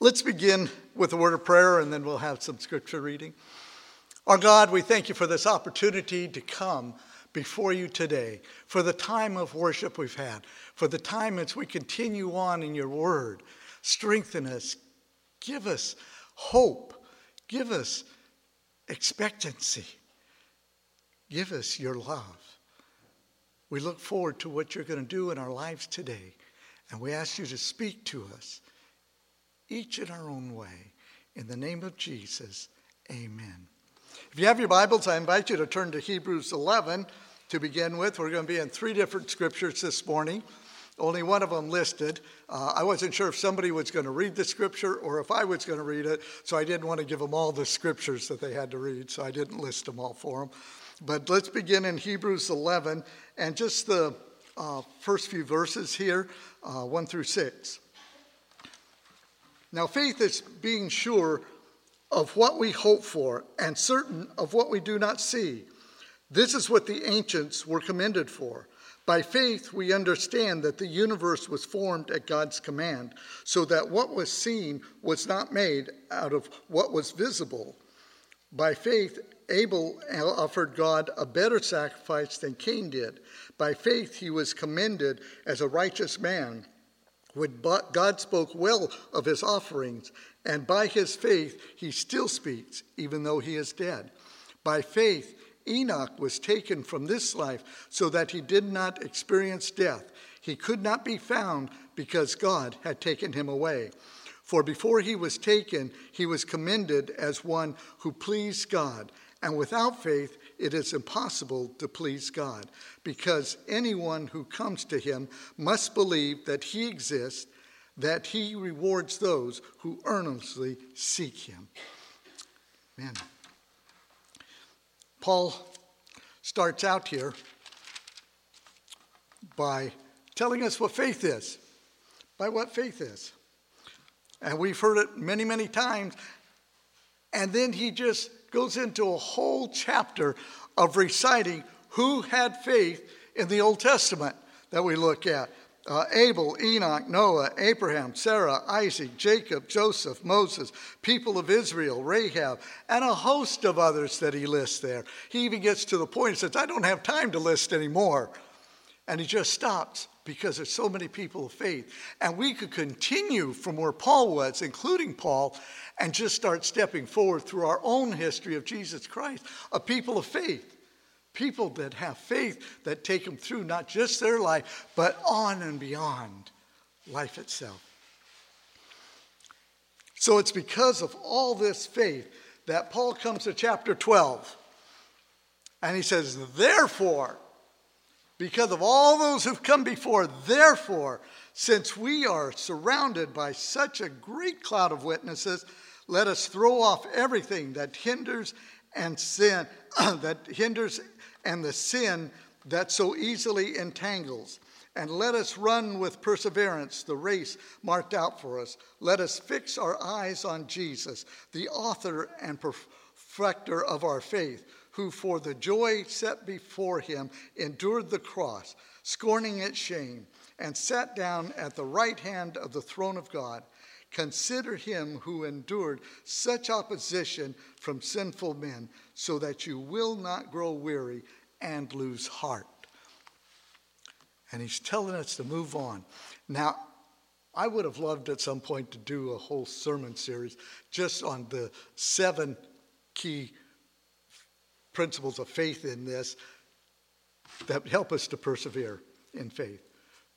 Let's begin with a word of prayer and then we'll have some scripture reading. Our God, we thank you for this opportunity to come before you today, for the time of worship we've had, for the time as we continue on in your word. Strengthen us, give us hope, give us expectancy, give us your love. We look forward to what you're going to do in our lives today, and we ask you to speak to us each in our own way. In the name of Jesus, amen. If you have your Bibles, I invite you to turn to Hebrews 11 to begin with. We're going to be in three different scriptures this morning, only one of them listed. Uh, I wasn't sure if somebody was going to read the scripture or if I was going to read it, so I didn't want to give them all the scriptures that they had to read, so I didn't list them all for them. But let's begin in Hebrews 11 and just the uh, first few verses here, uh, 1 through 6. Now, faith is being sure of what we hope for and certain of what we do not see. This is what the ancients were commended for. By faith, we understand that the universe was formed at God's command, so that what was seen was not made out of what was visible. By faith, Abel offered God a better sacrifice than Cain did. By faith, he was commended as a righteous man. When God spoke well of his offerings, and by his faith he still speaks, even though he is dead. By faith, Enoch was taken from this life so that he did not experience death. He could not be found because God had taken him away. For before he was taken, he was commended as one who pleased God. And without faith, it is impossible to please God, because anyone who comes to him must believe that he exists, that he rewards those who earnestly seek him. Man. Paul starts out here by telling us what faith is, by what faith is. And we've heard it many, many times. And then he just goes into a whole chapter of reciting who had faith in the Old Testament that we look at. Uh, Abel, Enoch, Noah, Abraham, Sarah, Isaac, Jacob, Joseph, Moses, people of Israel, Rahab, and a host of others that he lists there. He even gets to the point and says, I don't have time to list anymore. And he just stops because there's so many people of faith. And we could continue from where Paul was, including Paul, and just start stepping forward through our own history of Jesus Christ, a people of faith. People that have faith that take them through not just their life, but on and beyond life itself. So it's because of all this faith that Paul comes to chapter 12 and he says, Therefore, because of all those who've come before, therefore, since we are surrounded by such a great cloud of witnesses, let us throw off everything that hinders and sin that hinders and the sin that so easily entangles. And let us run with perseverance the race marked out for us. Let us fix our eyes on Jesus, the author and perfecter of our faith, who for the joy set before him endured the cross, scorning its shame, and sat down at the right hand of the throne of God. Consider him who endured such opposition from sinful men, so that you will not grow weary and lose heart. And he's telling us to move on. Now, I would have loved at some point to do a whole sermon series just on the seven key principles of faith in this that help us to persevere in faith.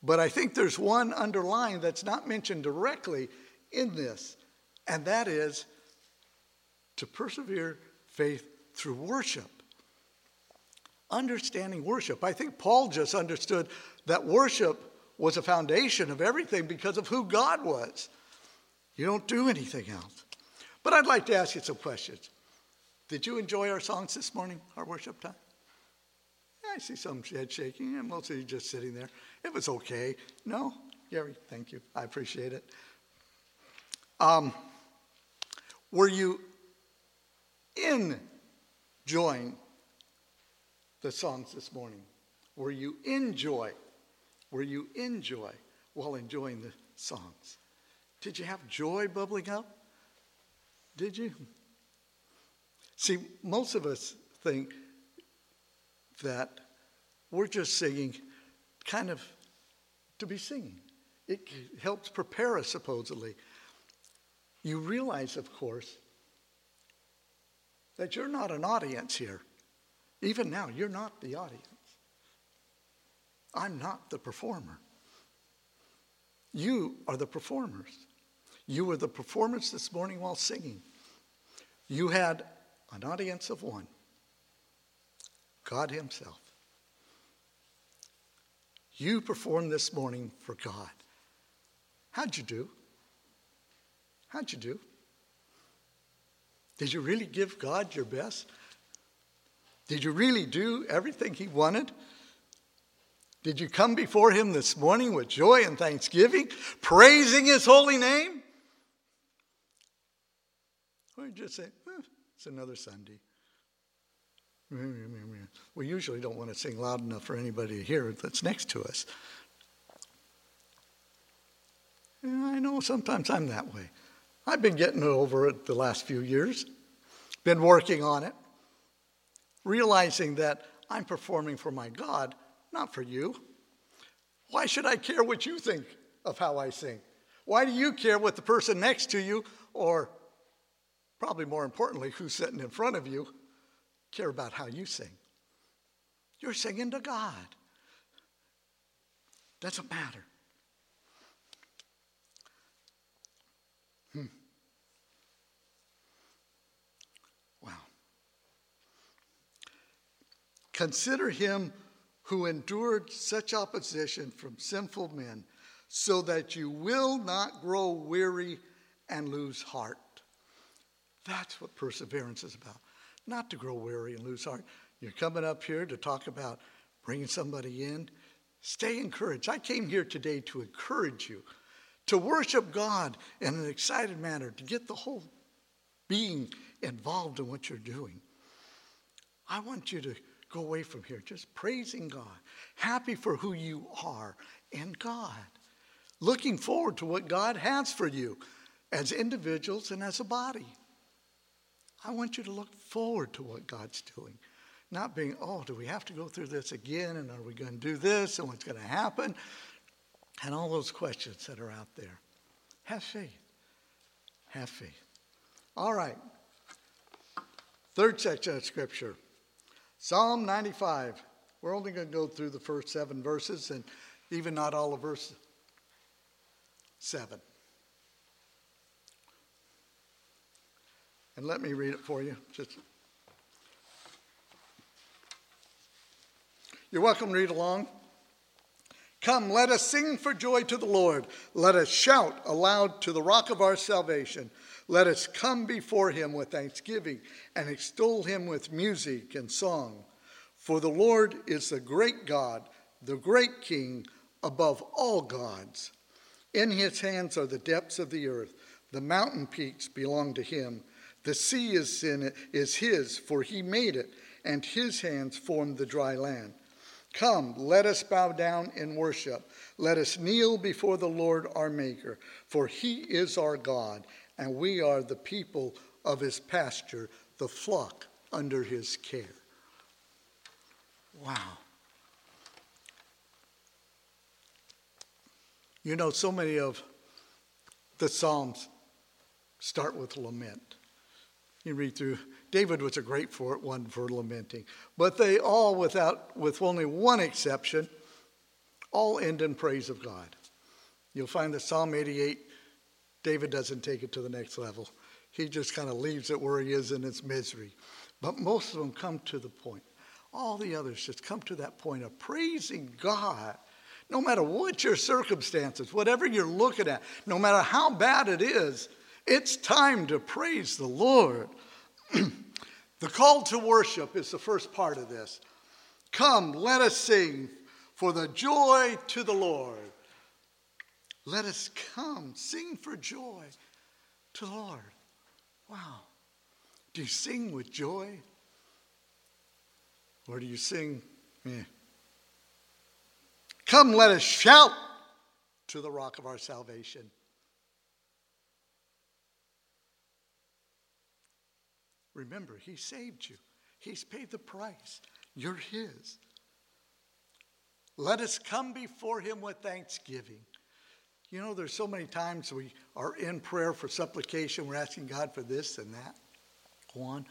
But I think there's one underlying that's not mentioned directly in this, and that is to persevere faith through worship. Understanding worship. I think Paul just understood that worship was a foundation of everything because of who God was. You don't do anything else. But I'd like to ask you some questions. Did you enjoy our songs this morning, our worship time? I see some head shaking, and most of you just sitting there. It was okay. No? Gary, thank you. I appreciate it. Um, were you enjoying the songs this morning? Were you in joy? Were you in joy while enjoying the songs? Did you have joy bubbling up? Did you? See, most of us think that we're just singing kind of to be singing. It mm. helps prepare us, supposedly. You realize, of course, that you're not an audience here. Even now, you're not the audience. I'm not the performer. You are the performers. You were the performance this morning while singing. You had an audience of one God Himself. You performed this morning for God. How'd you do? How'd you do? Did you really give God your best? Did you really do everything He wanted? Did you come before Him this morning with joy and thanksgiving, praising His holy name? Or you just say, it's another Sunday. We usually don't want to sing loud enough for anybody to hear that's next to us. And I know sometimes I'm that way. I've been getting over it the last few years, been working on it, realizing that I'm performing for my God, not for you. Why should I care what you think of how I sing? Why do you care what the person next to you, or probably more importantly, who's sitting in front of you, care about how you sing? You're singing to God. Doesn't matter. Hmm. Wow. Consider him who endured such opposition from sinful men, so that you will not grow weary and lose heart. That's what perseverance is about. Not to grow weary and lose heart. You're coming up here to talk about bringing somebody in. Stay encouraged. I came here today to encourage you to worship God in an excited manner, to get the whole being involved in what you're doing. I want you to go away from here just praising God, happy for who you are in God, looking forward to what God has for you as individuals and as a body. I want you to look forward to what God's doing. Not being, oh, do we have to go through this again? And are we going to do this? And what's going to happen? And all those questions that are out there. Have faith. Have faith. All right. Third section of Scripture Psalm 95. We're only going to go through the first seven verses and even not all of verse 7. And let me read it for you. Just You're welcome to read along. Come, let us sing for joy to the Lord. Let us shout aloud to the rock of our salvation. Let us come before him with thanksgiving and extol him with music and song. For the Lord is the great God, the great King above all gods. In his hands are the depths of the earth. The mountain peaks belong to him. The sea is, in it, is his, for he made it, and his hands formed the dry land. Come, let us bow down in worship. Let us kneel before the Lord our Maker, for he is our God, and we are the people of his pasture, the flock under his care. Wow. You know, so many of the Psalms start with lament. You read through David was a great for one for lamenting. But they all, without, with only one exception, all end in praise of God. You'll find that Psalm 88, David doesn't take it to the next level. He just kind of leaves it where he is in its misery. But most of them come to the point. All the others just come to that point of praising God. No matter what your circumstances, whatever you're looking at, no matter how bad it is, it's time to praise the Lord. the call to worship is the first part of this. Come, let us sing for the joy to the Lord. Let us come, sing for joy to the Lord. Wow. Do you sing with joy? Or do you sing? Come, let us shout to the rock of our salvation. Remember, He saved you, He's paid the price. You're His. Let us come before Him with thanksgiving. You know, there's so many times we are in prayer for supplication, we're asking God for this and that. Go on.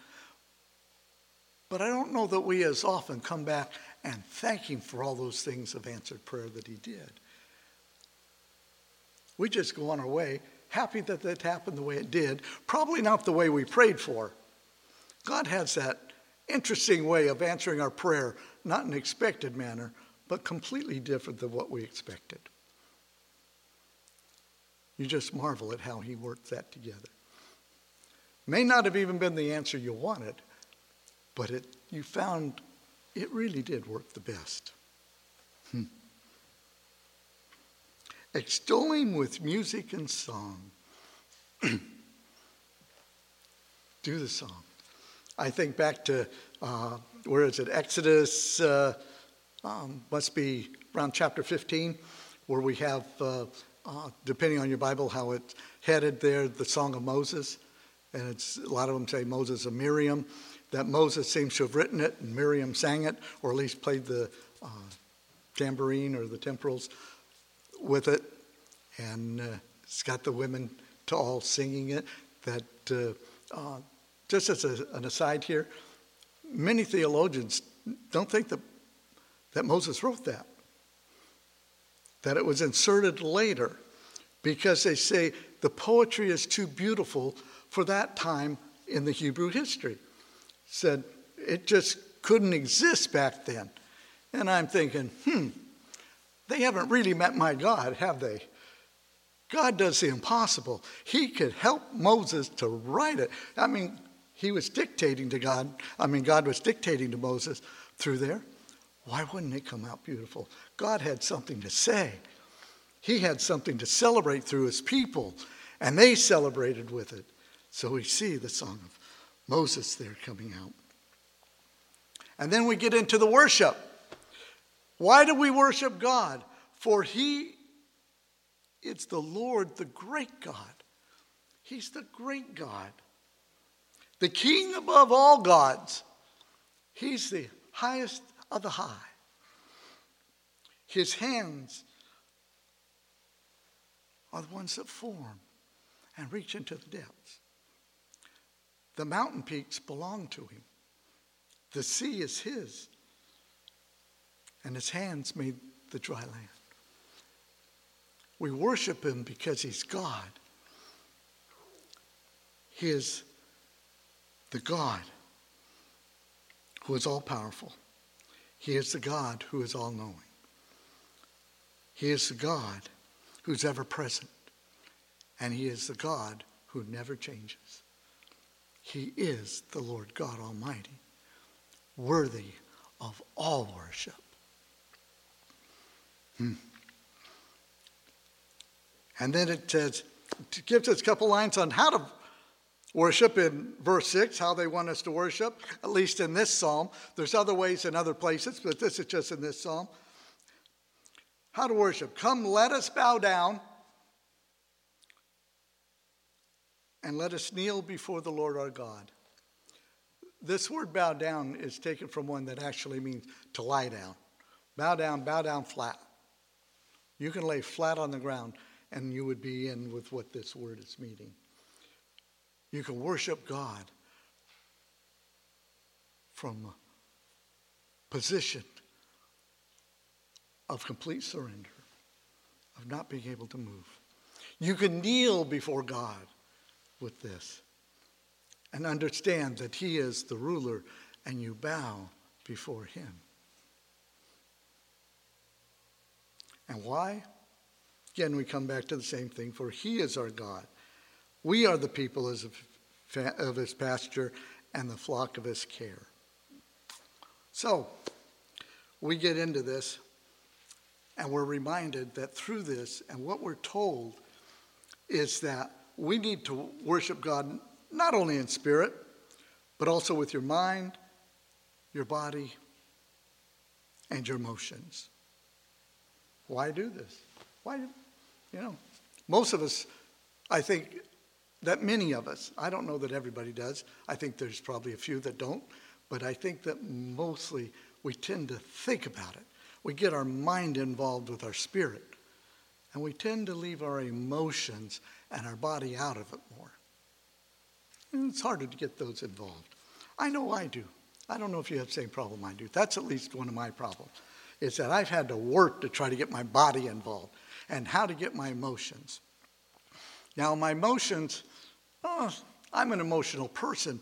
But I don't know that we as often come back and thank Him for all those things of answered prayer that He did. We just go on our way, happy that that happened the way it did, probably not the way we prayed for. God has that interesting way of answering our prayer, not in an expected manner, but completely different than what we expected. You just marvel at how He worked that together. May not have even been the answer you wanted, but it, you found it really did work the best. Hmm. Extolling with music and song. Do the song. I think back to, uh, where is it? Exodus, uh, um, must be around chapter 15, where we have, uh, uh, depending on your Bible, how it's headed there, the Song of Moses. And it's, a lot of them say Moses and Miriam that Moses seems to have written it and Miriam sang it, or at least played the uh, tambourine or the timbrels with it. And uh, it's got the women to all singing it. That, uh, uh just as a, an aside here, many theologians don't think that, that Moses wrote that, that it was inserted later because they say the poetry is too beautiful for that time in the Hebrew history said it just couldn't exist back then. And I'm thinking, hmm, they haven't really met my God, have they? God does the impossible. He could help Moses to write it. I mean, he was dictating to God. I mean, God was dictating to Moses through there. Why wouldn't it come out beautiful? God had something to say. He had something to celebrate through his people, and they celebrated with it. So we see the Song of Moses there coming out. And then we get into the worship. Why do we worship God? For He it's the Lord, the great God. He's the great God, the King above all gods. He's the highest of the high. His hands are the ones that form and reach into the depths. The mountain peaks belong to him. The sea is his. And his hands made the dry land. We worship him because he's God. He is the God who is all powerful. He is the God who is all knowing. He is the God who's ever present. And he is the God who never changes. He is the Lord God Almighty, worthy of all worship. Hmm. And then it says, it gives us a couple lines on how to worship in verse 6, how they want us to worship, at least in this psalm. There's other ways in other places, but this is just in this psalm. How to worship. Come, let us bow down and let us kneel before the Lord our God. This word bow down is taken from one that actually means to lie down. Bow down, bow down flat. You can lay flat on the ground and you would be in with what this word is meaning. You can worship God from a position of complete surrender, of not being able to move. You can kneel before God with this and understand that He is the ruler and you bow before Him. And why? Again, we come back to the same thing for He is our God. We are the people of His pasture and the flock of His care. So, we get into this and we're reminded that through this and what we're told is that we need to worship God not only in spirit, but also with your mind, your body, and your emotions. Why do this? Why, you know, most of us, I think, that many of us, I don't know that everybody does, I think there's probably a few that don't, but I think that mostly we tend to think about it. We get our mind involved with our spirit, and we tend to leave our emotions and our body out of it more. And it's harder to get those involved. I know I do. I don't know if you have the same problem I do. That's at least one of my problems, is that I've had to work to try to get my body involved and how to get my emotions. Now, my emotions, oh, I'm an emotional person,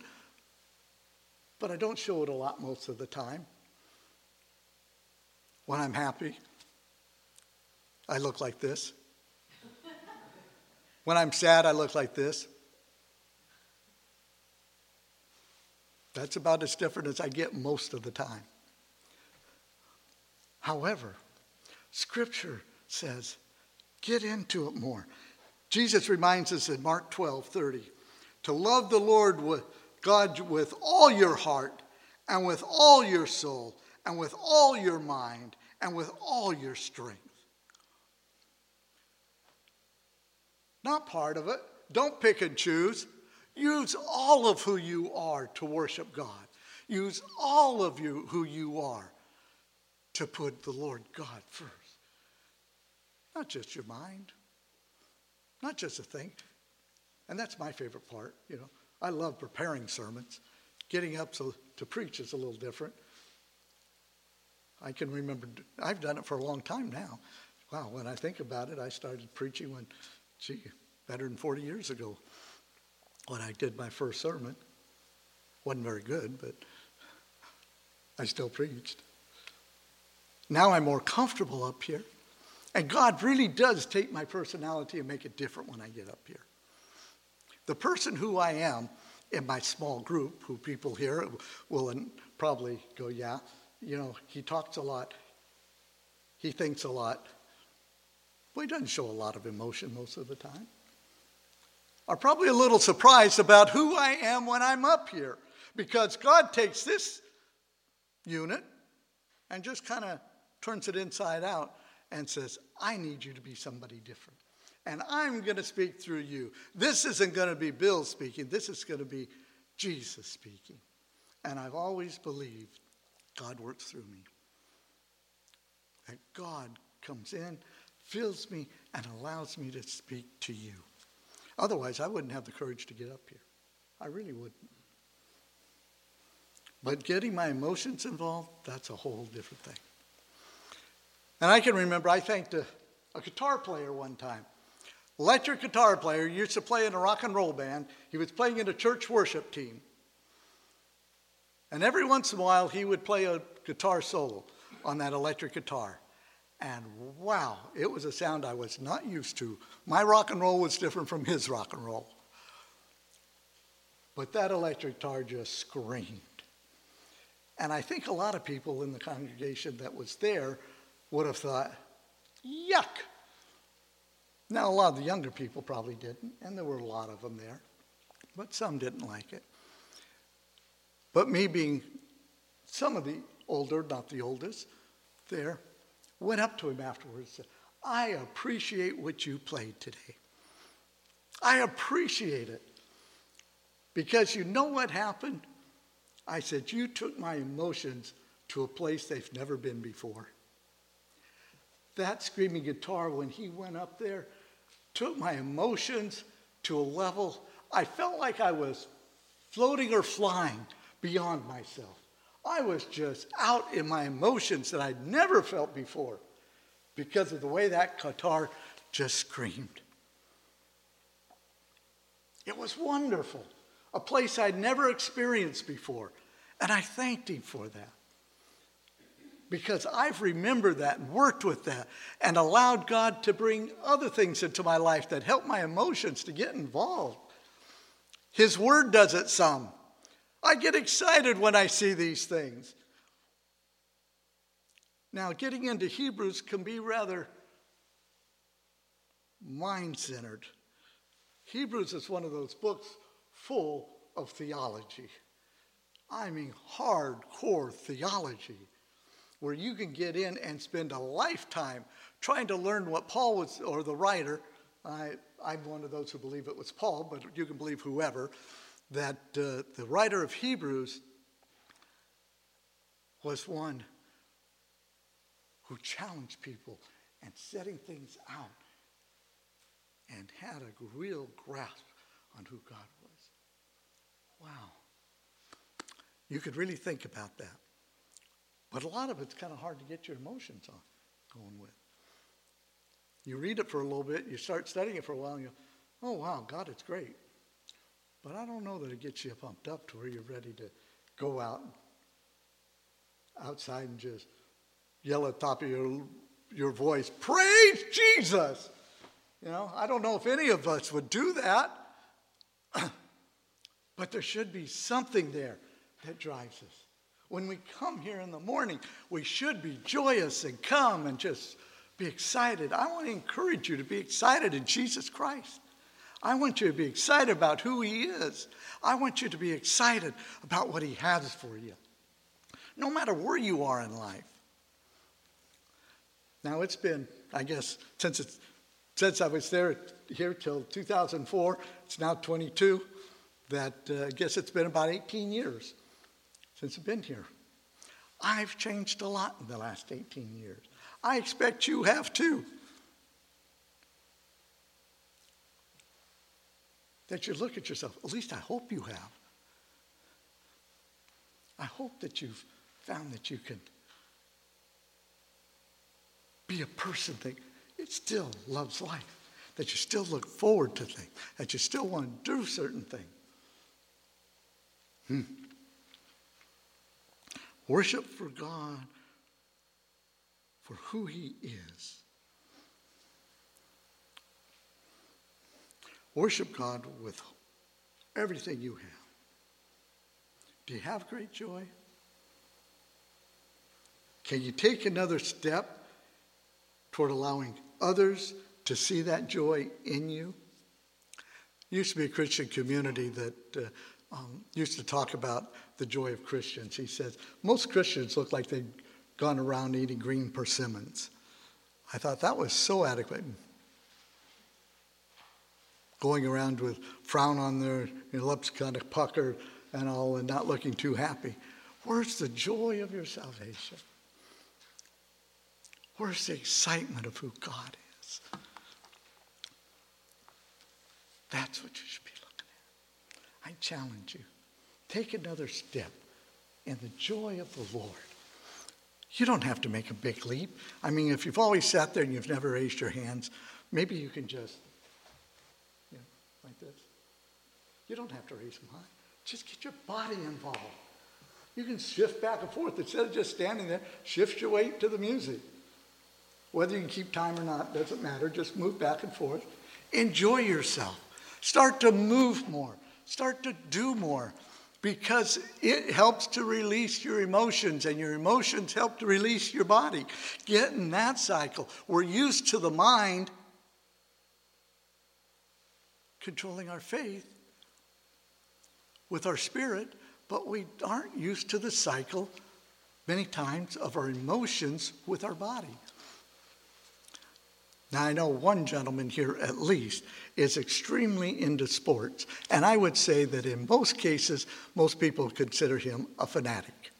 but I don't show it a lot most of the time. When I'm happy, I look like this. When I'm sad, I look like this. That's about as different as I get most of the time. However, Scripture says, get into it more. Jesus reminds us in Mark 12 30 to love the Lord with God with all your heart and with all your soul and with all your mind and with all your strength. Not part of it. Don't pick and choose. Use all of who you are to worship God. Use all of you who you are to put the Lord God first. Not just your mind, not just a thing. And that's my favorite part, you know. I love preparing sermons. Getting up to, to preach is a little different. I can remember, I've done it for a long time now. Wow, when I think about it, I started preaching when, gee, better than 40 years ago when I did my first sermon. Wasn't very good, but I still preached. Now I'm more comfortable up here. And God really does take my personality and make it different when I get up here. The person who I am in my small group, who people here will probably go, yeah, you know, he talks a lot, he thinks a lot, but he doesn't show a lot of emotion most of the time. Are probably a little surprised about who I am when I'm up here because God takes this unit and just kind of turns it inside out and says, I need you to be somebody different. And I'm going to speak through you. This isn't going to be Bill speaking, this is going to be Jesus speaking. And I've always believed God works through me. That God comes in, fills me, and allows me to speak to you. Otherwise, I wouldn't have the courage to get up here. I really wouldn't. But getting my emotions involved, that's a whole different thing. And I can remember I thanked a, a guitar player one time. Electric guitar player, used to play in a rock and roll band. He was playing in a church worship team. And every once in a while, he would play a guitar solo on that electric guitar. And wow, it was a sound I was not used to. My rock and roll was different from his rock and roll. But that electric guitar just screamed. And I think a lot of people in the congregation that was there would have thought, yuck. Now, a lot of the younger people probably didn't, and there were a lot of them there, but some didn't like it. But me being some of the older, not the oldest, there, went up to him afterwards and said, I appreciate what you played today. I appreciate it. Because you know what happened? I said, You took my emotions to a place they've never been before. That screaming guitar, when he went up there, took my emotions to a level I felt like I was floating or flying beyond myself. I was just out in my emotions that I'd never felt before because of the way that guitar just screamed. It was wonderful, a place I'd never experienced before, and I thanked him for that. Because I've remembered that and worked with that and allowed God to bring other things into my life that help my emotions to get involved. His word does it some. I get excited when I see these things. Now, getting into Hebrews can be rather mind centered. Hebrews is one of those books full of theology. I mean, hardcore theology, where you can get in and spend a lifetime trying to learn what Paul was, or the writer, I, I'm one of those who believe it was Paul, but you can believe whoever, that uh, the writer of Hebrews was one who challenged people and setting things out and had a real grasp on who God was. Wow. You could really think about that. But a lot of it's kind of hard to get your emotions on going with. You read it for a little bit, you start studying it for a while, and you go, oh, wow, God, it's great. But I don't know that it gets you pumped up to where you're ready to go out outside and just yell at the top of your, your voice, praise Jesus. You know, I don't know if any of us would do that, but there should be something there that drives us. When we come here in the morning, we should be joyous and come and just be excited. I want to encourage you to be excited in Jesus Christ. I want you to be excited about who He is. I want you to be excited about what He has for you, no matter where you are in life. Now, it's been, I guess, since, it's, since I was there here till 2004, it's now 22, that uh, I guess it's been about 18 years since I've been here. I've changed a lot in the last 18 years. I expect you have too. That you look at yourself, at least I hope you have. I hope that you've found that you can be a person that it still loves life, that you still look forward to things, that you still want to do certain things. Hmm. Worship for God for who He is. Worship God with everything you have. Do you have great joy? Can you take another step toward allowing others to see that joy in you? used to be a Christian community that uh, um, used to talk about the joy of Christians. He says, most Christians look like they've gone around eating green persimmons. I thought that was so adequate. Going around with frown on their lips kind of puckered and all and not looking too happy. Where's the joy of your salvation? Where's the excitement of who God is? That's what you should be I challenge you. Take another step in the joy of the Lord. You don't have to make a big leap. I mean, if you've always sat there and you've never raised your hands, maybe you can just, you know, like this. You don't have to raise them high. Just get your body involved. You can shift back and forth. Instead of just standing there, shift your weight to the music. Whether you can keep time or not doesn't matter. Just move back and forth. Enjoy yourself. Start to move more. Start to do more because it helps to release your emotions and your emotions help to release your body. Get in that cycle. We're used to the mind controlling our faith with our spirit, but we aren't used to the cycle many times of our emotions with our body. Now, I know one gentleman here at least is extremely into sports, and I would say that in most cases, most people consider him a fanatic.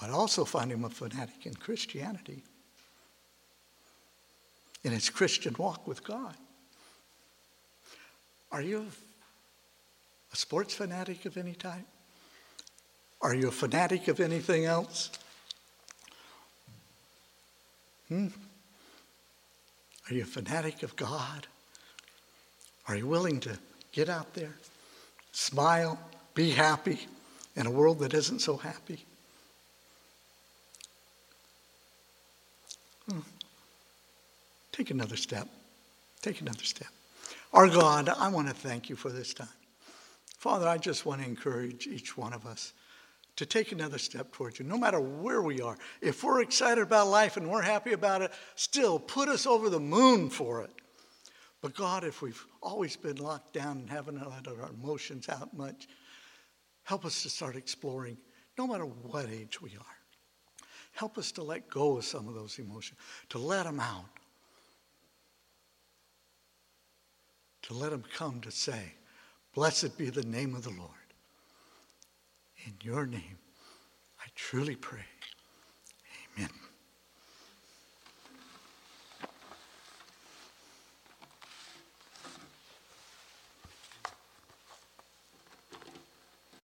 But I also find him a fanatic in Christianity, in his Christian walk with God. Are you a sports fanatic of any type? Are you a fanatic of anything else? Hmm? Are you a fanatic of God? Are you willing to get out there, smile, be happy in a world that isn't so happy? Hmm. Take another step. Take another step. Our God, I want to thank you for this time. Father, I just want to encourage each one of us to take another step towards you, no matter where we are. If we're excited about life and we're happy about it, still put us over the moon for it. But God, if we've always been locked down and haven't let our emotions out much, help us to start exploring, no matter what age we are. Help us to let go of some of those emotions, to let them out. to let them come to say, Blessed be the name of the Lord. In your name, I truly pray. Amen.